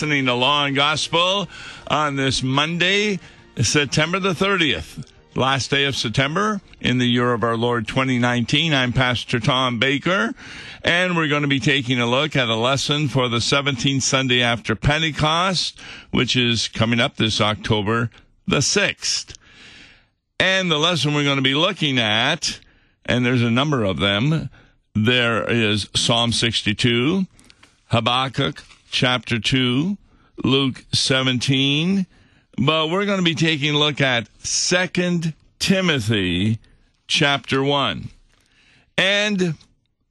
listening to Law and Gospel on this Monday, September the 30th, last day of September in the year of our Lord 2019. I'm Pastor Tom Baker, and we're going to be taking a look at a lesson for the 17th Sunday after Pentecost, which is coming up this October the 6th. And the lesson we're going to be looking at, and there's a number of them, there is Psalm 62, Habakkuk chapter 2, Luke 17, but we're going to be taking a look at 2 Timothy chapter 1. And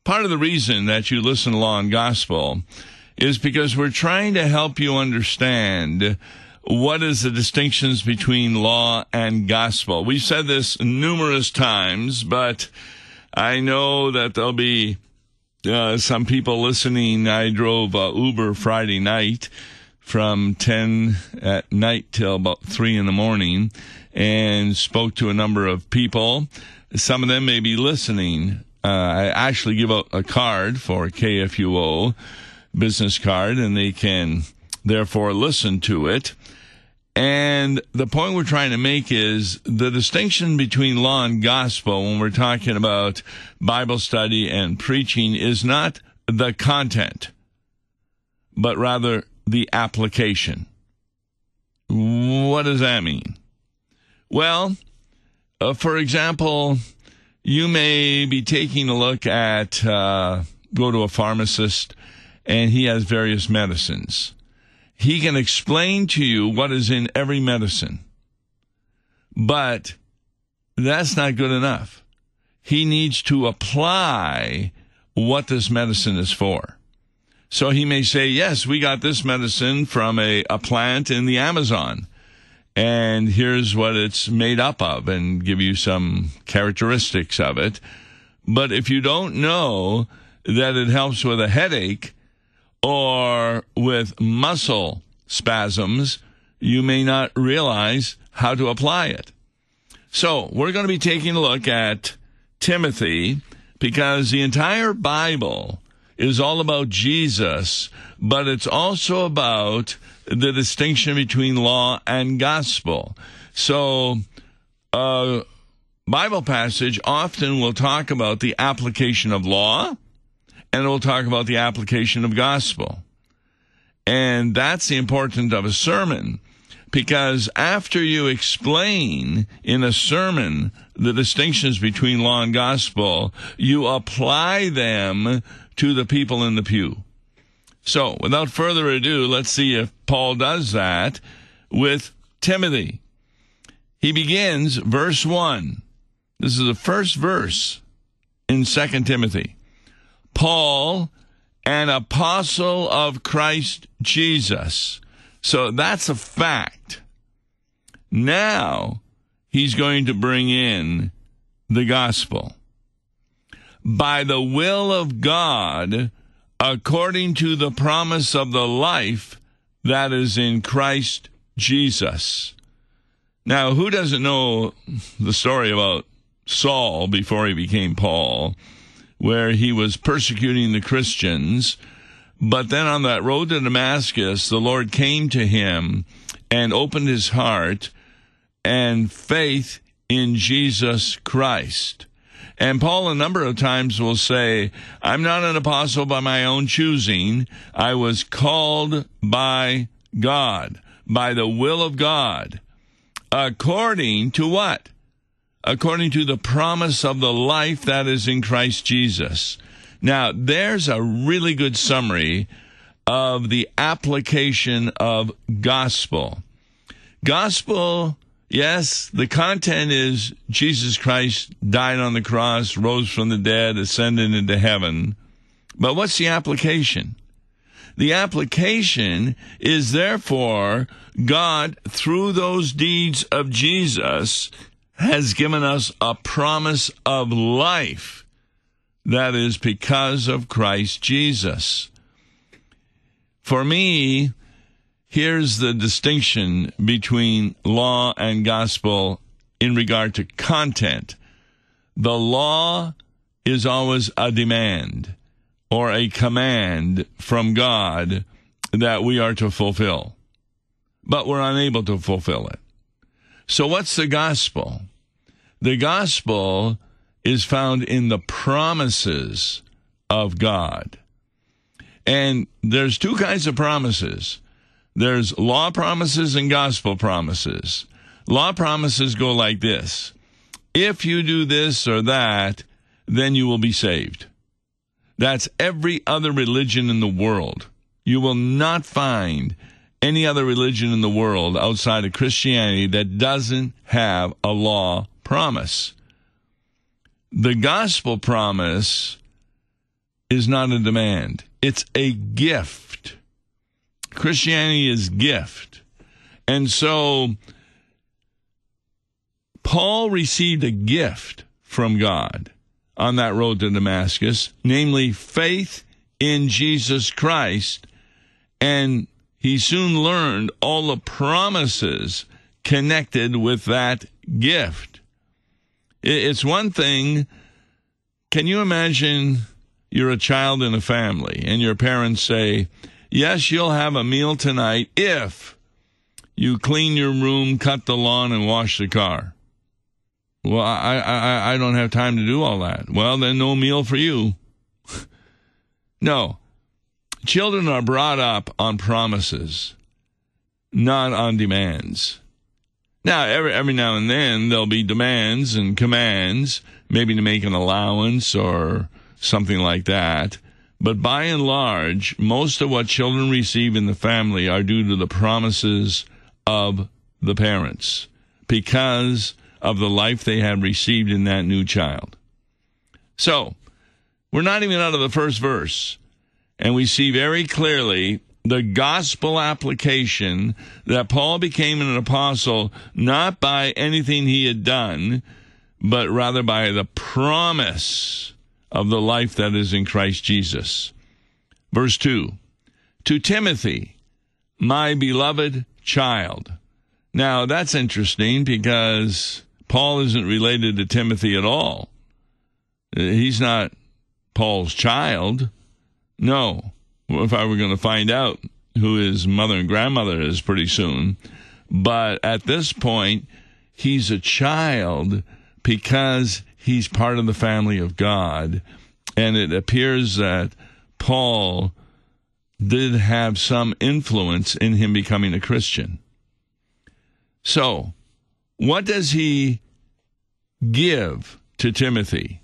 part of the reason that you listen to Law and Gospel is because we're trying to help you understand what is the distinctions between law and gospel. We've said this numerous times, but I know that there'll be uh, some people listening. I drove uh, Uber Friday night from 10 at night till about 3 in the morning and spoke to a number of people. Some of them may be listening. Uh, I actually give out a card for KFUO business card and they can therefore listen to it. And the point we're trying to make is the distinction between law and gospel when we're talking about Bible study and preaching is not the content, but rather the application. What does that mean? Well, uh, for example, you may be taking a look at, uh, go to a pharmacist and he has various medicines he can explain to you what is in every medicine. But that's not good enough. He needs to apply what this medicine is for. So he may say, yes, we got this medicine from a, a plant in the Amazon. And here's what it's made up of and give you some characteristics of it. But if you don't know that it helps with a headache, or with muscle spasms, you may not realize how to apply it. So, we're going to be taking a look at Timothy because the entire Bible is all about Jesus, but it's also about the distinction between law and gospel. So, a Bible passage often will talk about the application of law and we'll talk about the application of gospel. And that's the importance of a sermon because after you explain in a sermon the distinctions between law and gospel, you apply them to the people in the pew. So, without further ado, let's see if Paul does that with Timothy. He begins verse 1. This is the first verse in 2 Timothy. Paul, an apostle of Christ Jesus. So that's a fact. Now he's going to bring in the gospel. By the will of God, according to the promise of the life that is in Christ Jesus. Now, who doesn't know the story about Saul before he became Paul? Where he was persecuting the Christians. But then on that road to Damascus, the Lord came to him and opened his heart and faith in Jesus Christ. And Paul, a number of times, will say, I'm not an apostle by my own choosing. I was called by God, by the will of God, according to what? According to the promise of the life that is in Christ Jesus. Now, there's a really good summary of the application of gospel. Gospel, yes, the content is Jesus Christ died on the cross, rose from the dead, ascended into heaven. But what's the application? The application is therefore God, through those deeds of Jesus, has given us a promise of life that is because of Christ Jesus. For me, here's the distinction between law and gospel in regard to content. The law is always a demand or a command from God that we are to fulfill, but we're unable to fulfill it. So, what's the gospel? The gospel is found in the promises of God. And there's two kinds of promises there's law promises and gospel promises. Law promises go like this if you do this or that, then you will be saved. That's every other religion in the world. You will not find any other religion in the world outside of Christianity that doesn't have a law promise. The gospel promise is not a demand, it's a gift. Christianity is gift. And so Paul received a gift from God on that road to Damascus, namely faith in Jesus Christ, and he soon learned all the promises connected with that gift. It's one thing. Can you imagine you're a child in a family and your parents say, Yes, you'll have a meal tonight if you clean your room, cut the lawn, and wash the car. Well, I, I, I don't have time to do all that. Well, then no meal for you. no. Children are brought up on promises, not on demands. Now, every, every now and then there'll be demands and commands, maybe to make an allowance or something like that. But by and large, most of what children receive in the family are due to the promises of the parents because of the life they have received in that new child. So, we're not even out of the first verse, and we see very clearly the gospel application that Paul became an apostle not by anything he had done, but rather by the promise of the life that is in Christ Jesus. Verse 2 To Timothy, my beloved child. Now, that's interesting because Paul isn't related to Timothy at all. He's not Paul's child. No. If I were going to find out who his mother and grandmother is pretty soon. But at this point, he's a child because he's part of the family of God. And it appears that Paul did have some influence in him becoming a Christian. So, what does he give to Timothy?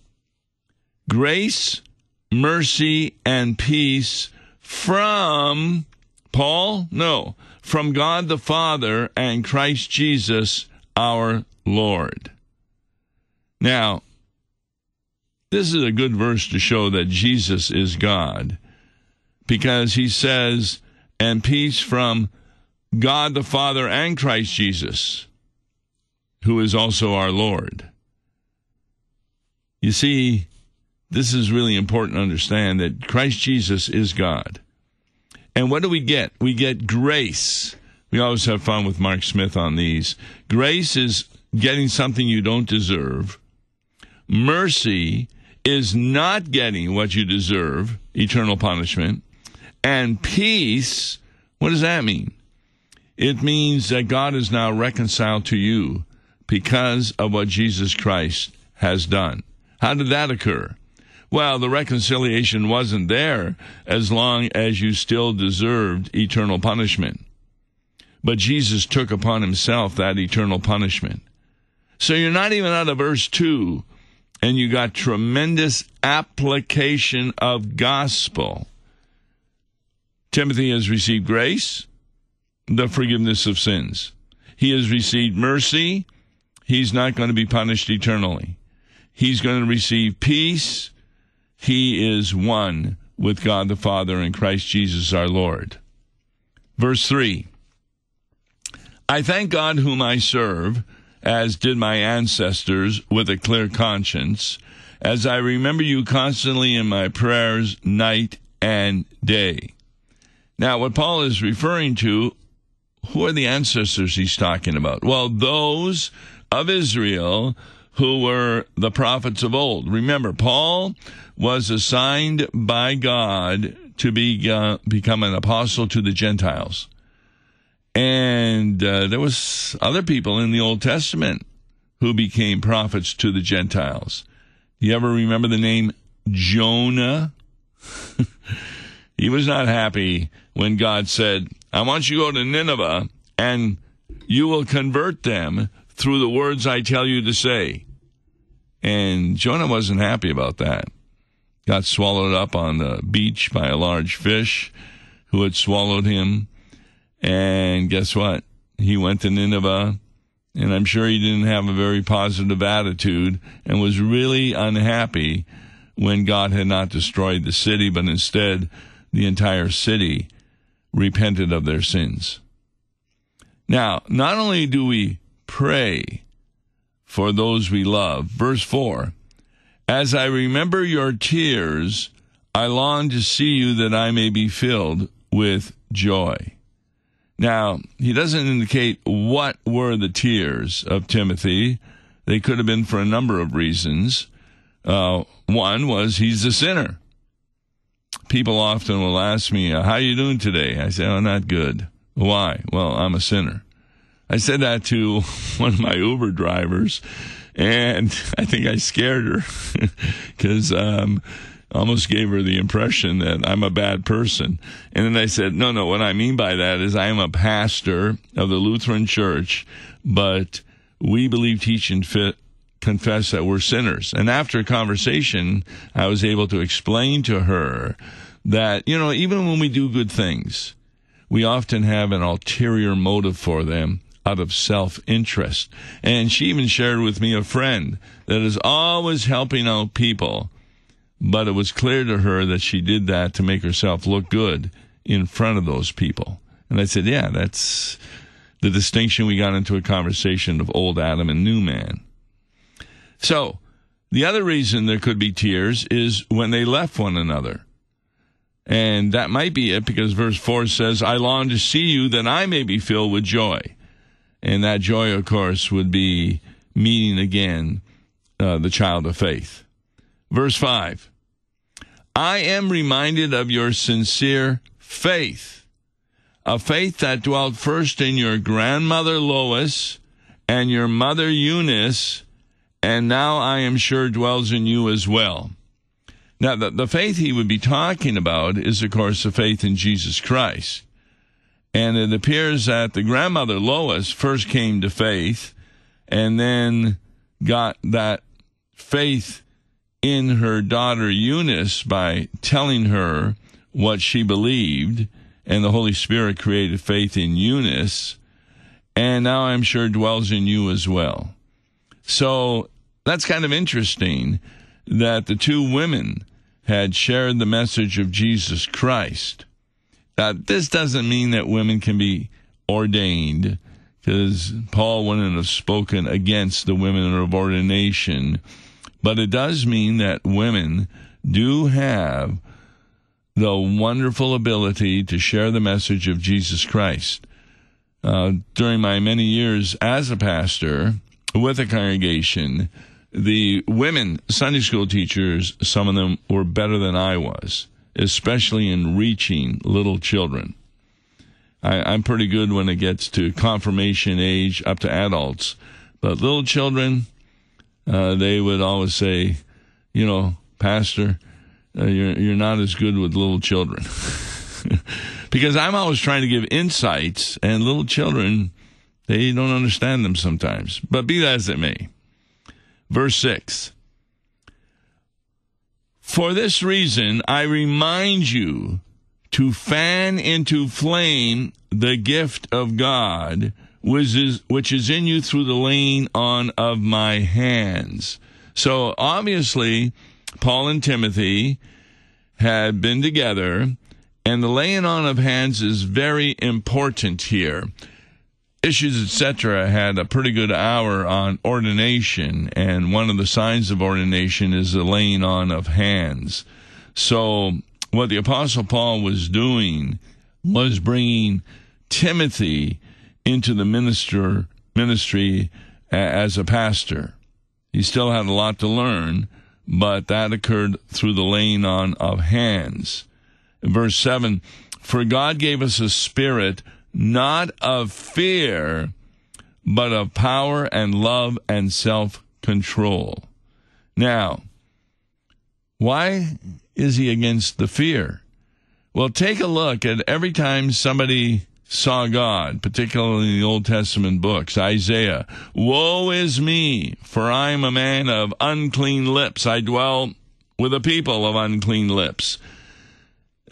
Grace, mercy, and peace from Paul? No, from God the Father and Christ Jesus our Lord. Now, this is a good verse to show that Jesus is God because he says, and peace from God the Father and Christ Jesus, who is also our Lord. You see, this is really important to understand that Christ Jesus is God. And what do we get? We get grace. We always have fun with Mark Smith on these. Grace is getting something you don't deserve. Mercy is not getting what you deserve, eternal punishment. And peace, what does that mean? It means that God is now reconciled to you because of what Jesus Christ has done. How did that occur? Well, the reconciliation wasn't there as long as you still deserved eternal punishment. But Jesus took upon himself that eternal punishment. So you're not even out of verse 2, and you got tremendous application of gospel. Timothy has received grace, the forgiveness of sins. He has received mercy. He's not going to be punished eternally. He's going to receive peace. He is one with God the Father and Christ Jesus our Lord. Verse 3 I thank God whom I serve, as did my ancestors, with a clear conscience, as I remember you constantly in my prayers night and day. Now, what Paul is referring to, who are the ancestors he's talking about? Well, those of Israel who were the prophets of old. Remember, Paul was assigned by God to be uh, become an apostle to the Gentiles. And uh, there was other people in the Old Testament who became prophets to the Gentiles. You ever remember the name Jonah? he was not happy when God said, I want you to go to Nineveh and you will convert them through the words I tell you to say. And Jonah wasn't happy about that. Got swallowed up on the beach by a large fish who had swallowed him. And guess what? He went to Nineveh, and I'm sure he didn't have a very positive attitude and was really unhappy when God had not destroyed the city, but instead the entire city repented of their sins. Now, not only do we pray for those we love, verse 4 As I remember your tears, I long to see you that I may be filled with joy. Now, he doesn't indicate what were the tears of Timothy. They could have been for a number of reasons. Uh, one was he's a sinner. People often will ask me, "How you doing today?" I say, "Oh, not good." Why? Well, I'm a sinner. I said that to one of my Uber drivers, and I think I scared her because um, almost gave her the impression that I'm a bad person. And then I said, no, no, what I mean by that is I am a pastor of the Lutheran Church, but we believe, teach, and fit, confess that we're sinners. And after a conversation, I was able to explain to her that, you know, even when we do good things, we often have an ulterior motive for them out of self interest. And she even shared with me a friend that is always helping out people but it was clear to her that she did that to make herself look good in front of those people. And I said, Yeah, that's the distinction we got into a conversation of old Adam and new man. So, the other reason there could be tears is when they left one another. And that might be it because verse 4 says, I long to see you that I may be filled with joy. And that joy, of course, would be meeting again uh, the child of faith. Verse 5 I am reminded of your sincere faith, a faith that dwelt first in your grandmother Lois and your mother Eunice, and now I am sure dwells in you as well. Now, the, the faith he would be talking about is, of course, the faith in Jesus Christ. And it appears that the grandmother Lois first came to faith and then got that faith in her daughter Eunice by telling her what she believed, and the Holy Spirit created faith in Eunice, and now I'm sure dwells in you as well. So that's kind of interesting that the two women had shared the message of Jesus Christ. Now, this doesn't mean that women can be ordained, because Paul wouldn't have spoken against the women of ordination but it does mean that women do have the wonderful ability to share the message of Jesus Christ. Uh, during my many years as a pastor with a congregation, the women Sunday school teachers, some of them were better than I was, especially in reaching little children. I, am pretty good when it gets to confirmation age up to adults, but little children, uh, they would always say, you know, Pastor, uh, you're you're not as good with little children, because I'm always trying to give insights, and little children they don't understand them sometimes. But be that as it may, verse six. For this reason, I remind you to fan into flame the gift of God which is, which is in you through the laying on of my hands. So obviously, Paul and Timothy had been together, and the laying on of hands is very important here. Issues, etc., had a pretty good hour on ordination, and one of the signs of ordination is the laying on of hands. So, what the Apostle Paul was doing was bringing Timothy into the minister ministry as a pastor. He still had a lot to learn, but that occurred through the laying on of hands. Verse 7 For God gave us a spirit not of fear, but of power and love and self control. Now, why is he against the fear? Well, take a look at every time somebody saw God, particularly in the Old Testament books. Isaiah, Woe is me, for I am a man of unclean lips. I dwell with a people of unclean lips.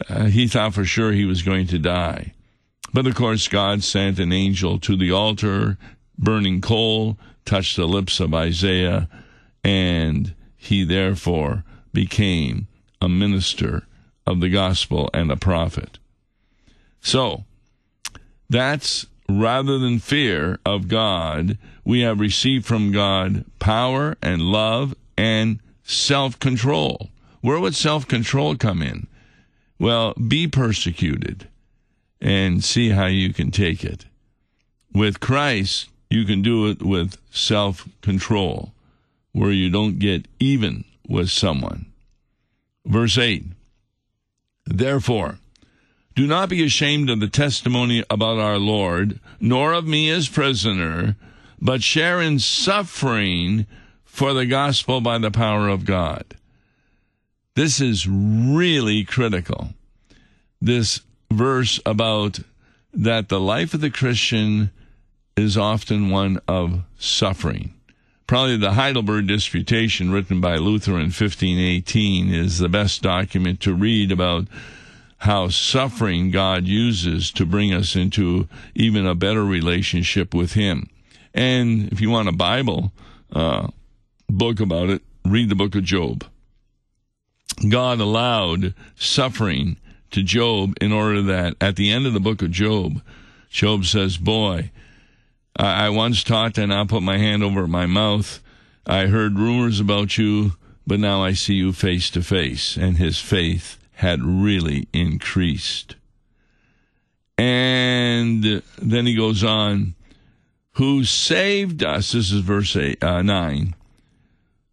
Uh, he thought for sure he was going to die. But of course, God sent an angel to the altar, burning coal, touched the lips of Isaiah, and he therefore became a minister of the gospel and a prophet. So, that's rather than fear of God, we have received from God power and love and self control. Where would self control come in? Well, be persecuted and see how you can take it. With Christ, you can do it with self control, where you don't get even with someone. Verse 8 Therefore, do not be ashamed of the testimony about our Lord, nor of me as prisoner, but share in suffering for the gospel by the power of God. This is really critical. This verse about that the life of the Christian is often one of suffering. Probably the Heidelberg Disputation, written by Luther in 1518, is the best document to read about how suffering God uses to bring us into even a better relationship with Him. And if you want a Bible uh, book about it, read the book of Job. God allowed suffering to Job in order that at the end of the book of Job, Job says, Boy, I, I once taught and I put my hand over my mouth. I heard rumors about you, but now I see you face to face. And his faith had really increased. And then he goes on, who saved us, this is verse eight, uh, 9,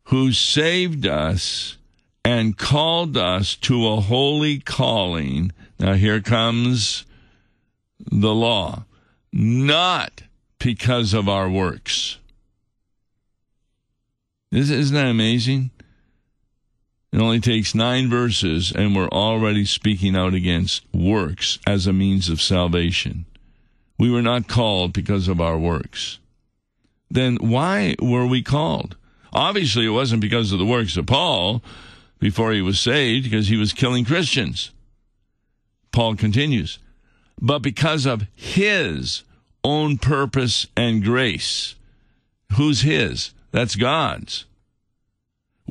who saved us and called us to a holy calling. Now here comes the law, not because of our works. Isn't that amazing? It only takes nine verses, and we're already speaking out against works as a means of salvation. We were not called because of our works. Then why were we called? Obviously, it wasn't because of the works of Paul before he was saved, because he was killing Christians. Paul continues, but because of his own purpose and grace. Who's his? That's God's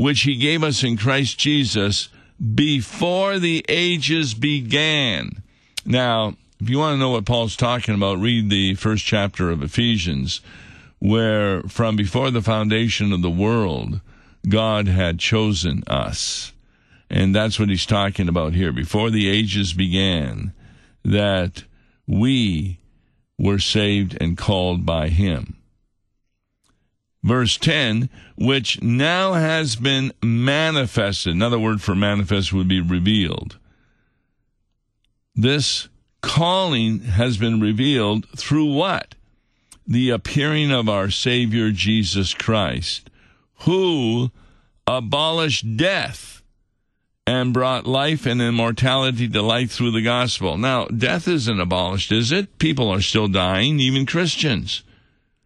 which he gave us in Christ Jesus before the ages began. Now, if you want to know what Paul's talking about, read the first chapter of Ephesians, where from before the foundation of the world, God had chosen us. And that's what he's talking about here. Before the ages began, that we were saved and called by him verse 10, which now has been manifested. Another word for manifest would be revealed. This calling has been revealed through what? The appearing of our Savior Jesus Christ, who abolished death and brought life and immortality to light through the gospel. Now, death isn't abolished, is it? People are still dying, even Christians.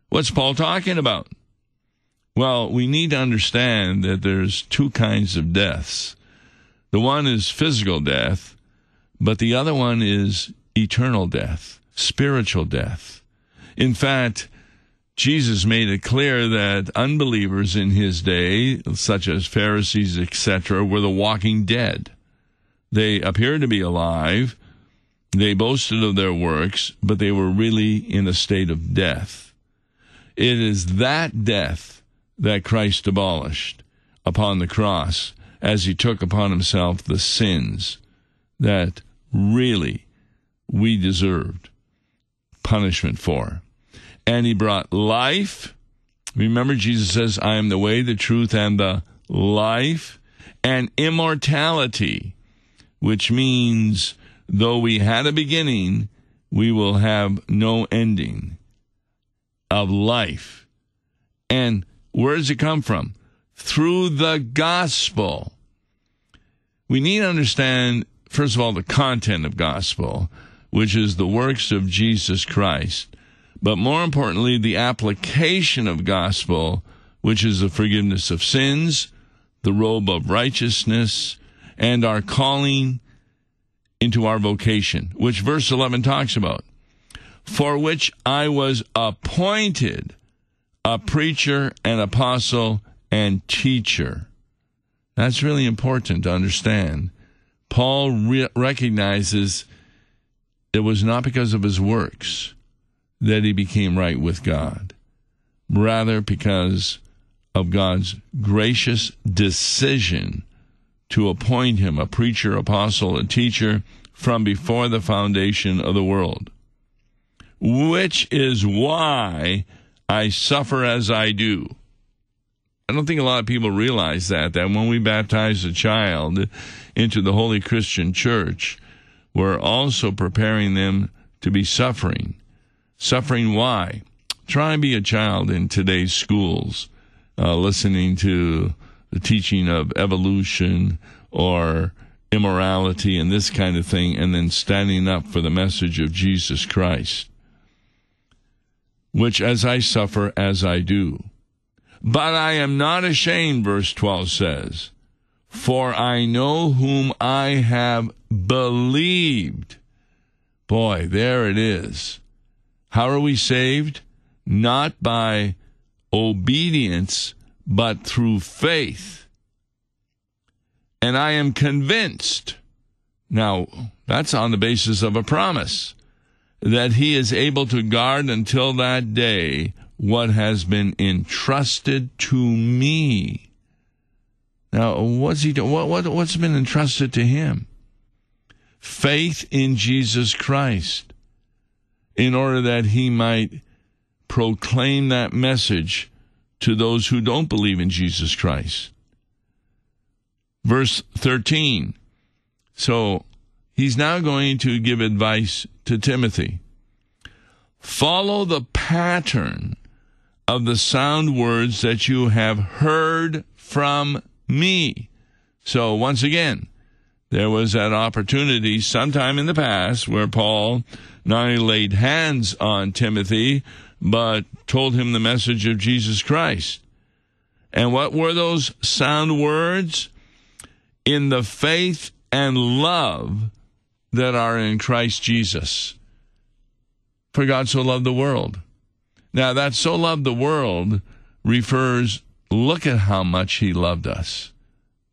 What's Paul talking about? Well, we need to understand that there's two kinds of deaths. The one is physical death, but the other one is eternal death, spiritual death. In fact, Jesus made it clear that unbelievers in his day, such as Pharisees, etc., were the walking dead. They appeared to be alive, they boasted of their works, but they were really in a state of death. It is that death that Christ abolished upon the cross as he took upon himself the sins that really we deserved punishment for. And he brought life. Remember, Jesus says, I am the way, the truth, and the life, and immortality. which means though we had a beginning, we will have no ending of life. And where does it come from? Through the gospel. We need to understand, first of all, the content of gospel, which is the works of Jesus Christ, but more importantly, the application of gospel, which is the forgiveness of sins, the robe of righteousness, and our calling into our vocation, which verse 11 talks about. For which I was appointed a preacher, an apostle, and teacher. That's really important to understand. Paul re- recognizes it was not because of his works that he became right with God, rather, because of God's gracious decision to appoint him a preacher, apostle, a teacher from before the foundation of the world. Which is why I suffer as I do. I don't think a lot of people realize that, that when we baptize a child into the Holy Christian Church, we're also preparing them to be suffering. Suffering why? Try and be a child in today's schools, uh, listening to the teaching of evolution or immorality and this kind of thing, and then standing up for the message of Jesus Christ, which as I suffer, as I do. But I am not ashamed, verse 12 says, for I know whom I have believed. Boy, there it is. How are we saved? Not by obedience, but through faith. And I am convinced, now that's on the basis of a promise, that he is able to guard until that day what has been entrusted to me. Now, what's he do? What, what, what's been entrusted to him? Faith in Jesus Christ, in order that he might proclaim that message to those who don't believe in Jesus Christ. Verse 13. So he's now going to give advice to Timothy. Follow the pattern of the sound words that you have heard from me. So once again, there was that opportunity sometime in the past where Paul not only laid hands on Timothy, but told him the message of Jesus Christ. And what were those sound words? In the faith and love that are in Christ Jesus. For God so loved the world. Now, that so loved the world refers, look at how much he loved us,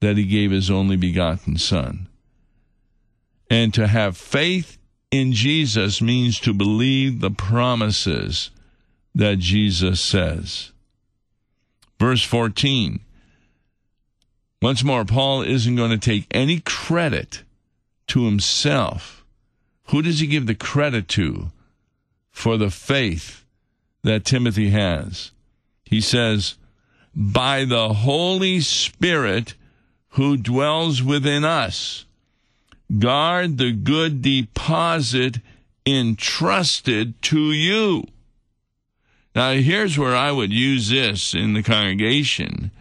that he gave his only begotten Son. And to have faith in Jesus means to believe the promises that Jesus says. Verse 14. Once more, Paul isn't going to take any credit to himself. Who does he give the credit to for the faith that Timothy has? He says, by the Holy Spirit who dwells within us. Guard the good deposit entrusted to you. Now, here's where I would use this in the congregation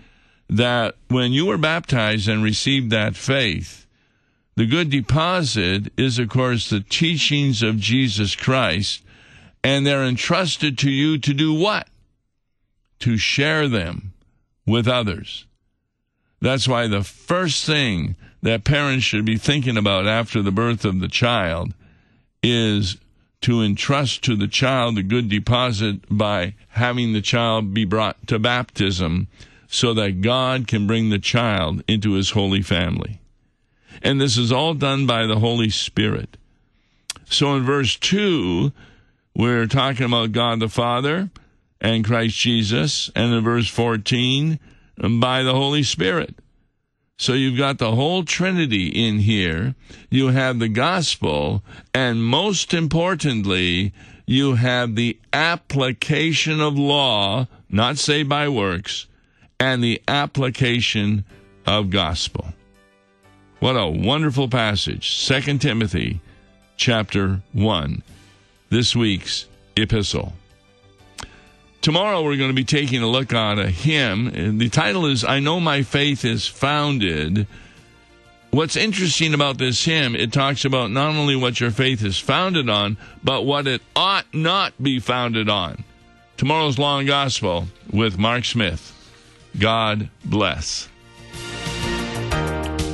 that when you were baptized and received that faith, the good deposit is, of course, the teachings of Jesus Christ, and they're entrusted to you to do what? To share them with others. That's why the first thing that parents should be thinking about after the birth of the child is to entrust to the child a good deposit by having the child be brought to baptism so that God can bring the child into his holy family. And this is all done by the Holy Spirit. So in verse 2, we're talking about God the Father and Christ Jesus. And in verse 14, by the Holy Spirit. So you've got the whole Trinity in here. You have the gospel, and most importantly, you have the application of law, not saved by works, and the application of gospel. What a wonderful passage. 2 Timothy chapter 1. This week's epistle. Tomorrow we're going to be taking a look at a hymn. The title is I Know My Faith is Founded. What's interesting about this hymn, it talks about not only what your faith is founded on, but what it ought not be founded on. Tomorrow's Long Gospel with Mark Smith. God bless.